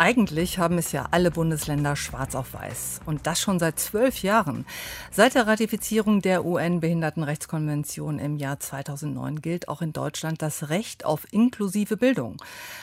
Eigentlich haben es ja alle Bundesländer schwarz auf weiß. Und das schon seit zwölf Jahren. Seit der Ratifizierung der UN-Behindertenrechtskonvention im Jahr 2009 gilt auch in Deutschland das Recht auf inklusive Bildung.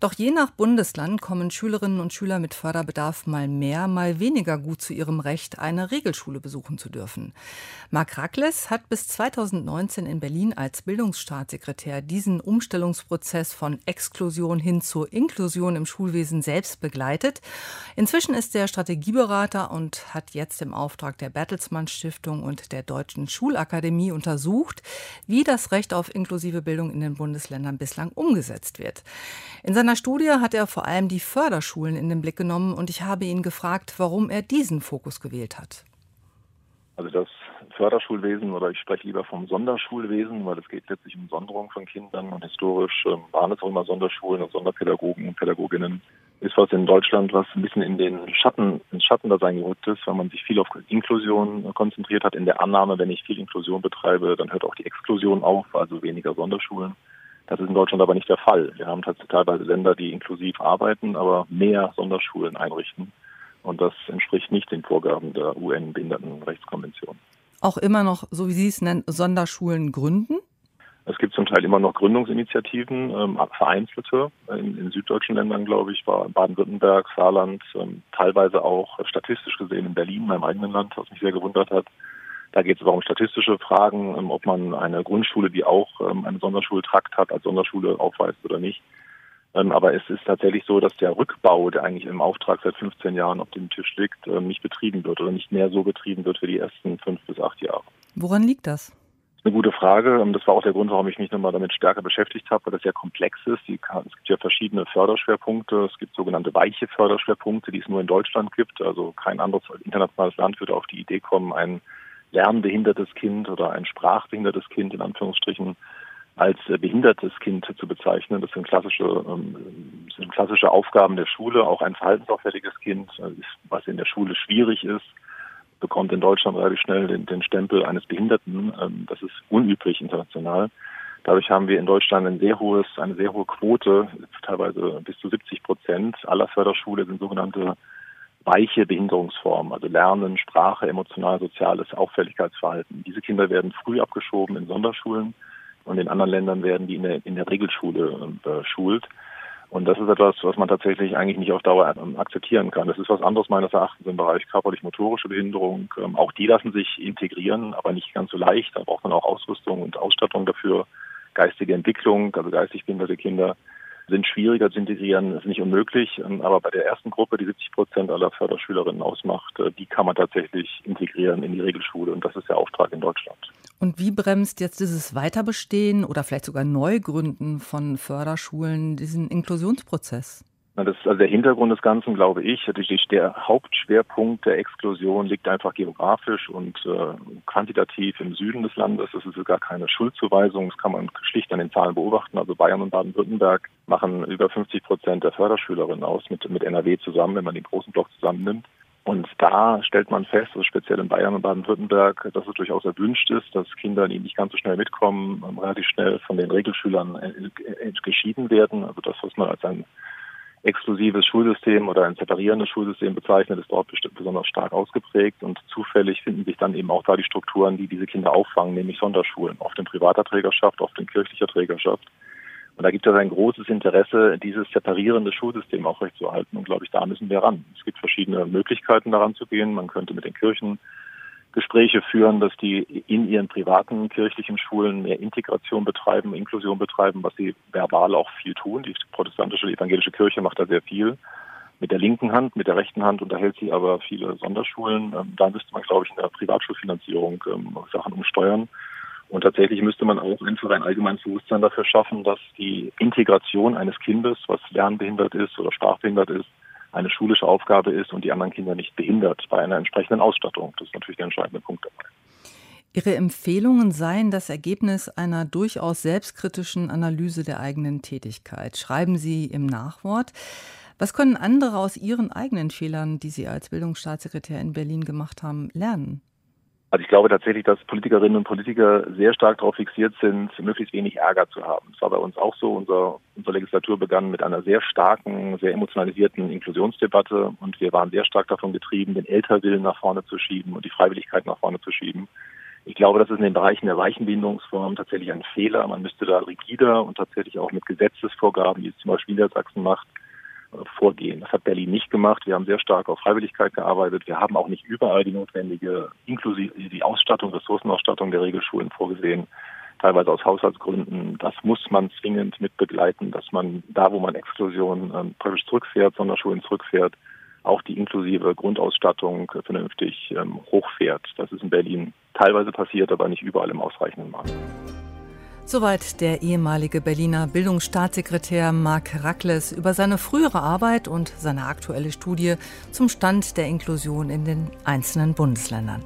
Doch je nach Bundesland kommen Schülerinnen und Schüler mit Förderbedarf mal mehr, mal weniger gut zu ihrem Recht, eine Regelschule besuchen zu dürfen. Marc Rackles hat bis 2019 in Berlin als Bildungsstaatssekretär diesen Umstellungsprozess von Exklusion hin zur Inklusion im Schulwesen selbst begleitet begleitet. Inzwischen ist er Strategieberater und hat jetzt im Auftrag der Bertelsmann Stiftung und der Deutschen Schulakademie untersucht, wie das Recht auf inklusive Bildung in den Bundesländern bislang umgesetzt wird. In seiner Studie hat er vor allem die Förderschulen in den Blick genommen und ich habe ihn gefragt, warum er diesen Fokus gewählt hat. Also das Förderschulwesen oder ich spreche lieber vom Sonderschulwesen, weil es geht letztlich um Sonderung von Kindern und historisch ähm, waren es auch immer Sonderschulen und Sonderpädagogen und Pädagoginnen ist was in Deutschland, was ein bisschen in den Schatten, ins Schattendasein gerückt ist, weil man sich viel auf Inklusion konzentriert hat, in der Annahme, wenn ich viel Inklusion betreibe, dann hört auch die Exklusion auf, also weniger Sonderschulen. Das ist in Deutschland aber nicht der Fall. Wir haben teilweise Länder, die inklusiv arbeiten, aber mehr Sonderschulen einrichten. Und das entspricht nicht den Vorgaben der UN-Behindertenrechtskonvention. Auch immer noch, so wie Sie es nennen, Sonderschulen gründen? Es gibt zum Teil immer noch Gründungsinitiativen, ähm, vereinzelte. In, in, süddeutschen Ländern, glaube ich, war Baden-Württemberg, Saarland, ähm, teilweise auch statistisch gesehen in Berlin, meinem eigenen Land, was mich sehr gewundert hat. Da geht es aber um statistische Fragen, ähm, ob man eine Grundschule, die auch ähm, einen Sonderschultrakt hat, als Sonderschule aufweist oder nicht. Ähm, aber es ist tatsächlich so, dass der Rückbau, der eigentlich im Auftrag seit 15 Jahren auf dem Tisch liegt, ähm, nicht betrieben wird oder nicht mehr so betrieben wird wie die ersten fünf bis acht Jahre. Woran liegt das? eine gute Frage. Ähm, das war auch der Grund, warum ich mich nochmal damit stärker beschäftigt habe, weil das sehr komplex ist. es gibt ja verschiedene Förderschwerpunkte. Es gibt sogenannte weiche Förderschwerpunkte, die es nur in Deutschland gibt. Also kein anderes internationales Land würde auf die Idee kommen, ein lernbehindertes Kind oder ein sprachbehindertes Kind in Anführungsstrichen als äh, behindertes Kind zu bezeichnen. Das sind klassische, ähm, sind klassische Aufgaben der Schule. Auch ein verhaltensauffälliges Kind, äh, was in der Schule schwierig ist, bekommt in Deutschland relativ schnell den, den Stempel eines Behinderten. Ähm, das ist unüblich international. Dadurch haben wir in Deutschland ein sehr hohes, eine sehr hohe Quote, teilweise bis zu 70 Prozent aller Förderschule sind sogenannte weiche Behinderungsformen, also Lernen, Sprache, emotional, soziales Auffälligkeitsverhalten. Diese Kinder werden früh abgeschoben in Sonderschulen und in anderen Ländern werden die in der, in der Regelschule äh, beschult. Und das ist etwas, was man tatsächlich eigentlich nicht auf Dauer ähm, akzeptieren kann. Das ist was anderes meines Erachtens im Bereich körperlich-motorische Behinderung. Ähm, auch die lassen sich integrieren, aber nicht ganz so leicht. Da braucht man auch Ausrüstung und Ausstattung dafür. Geistige Entwicklung, also geistig behinderte Kinder sind schwieriger zu integrieren, ist nicht unmöglich. Ähm, aber bei der ersten Gruppe, die 70 Prozent aller Förderschülerinnen ausmacht, äh, die kann man tatsächlich integrieren in die Regelschule. Und das ist der Auftrag in Deutschland. Und wie bremst jetzt dieses Weiterbestehen oder vielleicht sogar Neugründen von Förderschulen diesen Inklusionsprozess? Das ist also der Hintergrund des Ganzen, glaube ich. Der Hauptschwerpunkt der Exklusion liegt einfach geografisch und äh, quantitativ im Süden des Landes. Das ist gar keine Schuldzuweisung. Das kann man schlicht an den Zahlen beobachten. Also Bayern und Baden-Württemberg machen über 50 Prozent der Förderschülerinnen aus mit, mit NRW zusammen, wenn man den großen Block zusammennimmt. Und da stellt man fest, also speziell in Bayern und Baden-Württemberg, dass es durchaus erwünscht ist, dass Kinder, die nicht ganz so schnell mitkommen, relativ schnell von den Regelschülern äh, äh, geschieden werden. Also das, was man als ein exklusives Schulsystem oder ein separierendes Schulsystem bezeichnet, ist dort besonders stark ausgeprägt und zufällig finden sich dann eben auch da die Strukturen, die diese Kinder auffangen, nämlich Sonderschulen, oft in privater Trägerschaft, oft in kirchlicher Trägerschaft. Und da gibt es ein großes Interesse, dieses separierende Schulsystem aufrechtzuerhalten. Und glaube ich, da müssen wir ran. Es gibt verschiedene Möglichkeiten, daran zu gehen. Man könnte mit den Kirchen Gespräche führen, dass die in ihren privaten kirchlichen Schulen mehr Integration betreiben, Inklusion betreiben, was sie verbal auch viel tun. Die protestantische, die evangelische Kirche macht da sehr viel. Mit der linken Hand, mit der rechten Hand unterhält sie aber viele Sonderschulen. Ähm, da müsste man, glaube ich, in der Privatschulfinanzierung ähm, Sachen umsteuern. Und tatsächlich müsste man auch einfach ein allgemeines Bewusstsein dafür schaffen, dass die Integration eines Kindes, was lernbehindert ist oder sprachbehindert ist, eine schulische Aufgabe ist und die anderen Kinder nicht behindert bei einer entsprechenden Ausstattung. Das ist natürlich der entscheidende Punkt dabei. Ihre Empfehlungen seien das Ergebnis einer durchaus selbstkritischen Analyse der eigenen Tätigkeit, schreiben Sie im Nachwort. Was können andere aus Ihren eigenen Fehlern, die Sie als Bildungsstaatssekretär in Berlin gemacht haben, lernen? Also ich glaube tatsächlich, dass Politikerinnen und Politiker sehr stark darauf fixiert sind, möglichst wenig Ärger zu haben. Das war bei uns auch so. Unser, unsere Legislatur begann mit einer sehr starken, sehr emotionalisierten Inklusionsdebatte und wir waren sehr stark davon getrieben, den Älterwillen nach vorne zu schieben und die Freiwilligkeit nach vorne zu schieben. Ich glaube, das ist in den Bereichen der weichen Behinderungsform tatsächlich ein Fehler. Man müsste da rigider und tatsächlich auch mit Gesetzesvorgaben, wie es zum Beispiel Niedersachsen macht, vorgehen. Das hat Berlin nicht gemacht. Wir haben sehr stark auf Freiwilligkeit gearbeitet. Wir haben auch nicht überall die notwendige, inklusive die Ausstattung, Ressourcenausstattung der Regelschulen vorgesehen, teilweise aus Haushaltsgründen. Das muss man zwingend mit begleiten, dass man da, wo man Exklusion ähm, praktisch zurückfährt, Sonderschulen zurückfährt, auch die inklusive Grundausstattung vernünftig ähm, hochfährt. Das ist in Berlin teilweise passiert, aber nicht überall im ausreichenden Maße. Soweit der ehemalige Berliner Bildungsstaatssekretär Marc Rackles über seine frühere Arbeit und seine aktuelle Studie zum Stand der Inklusion in den einzelnen Bundesländern.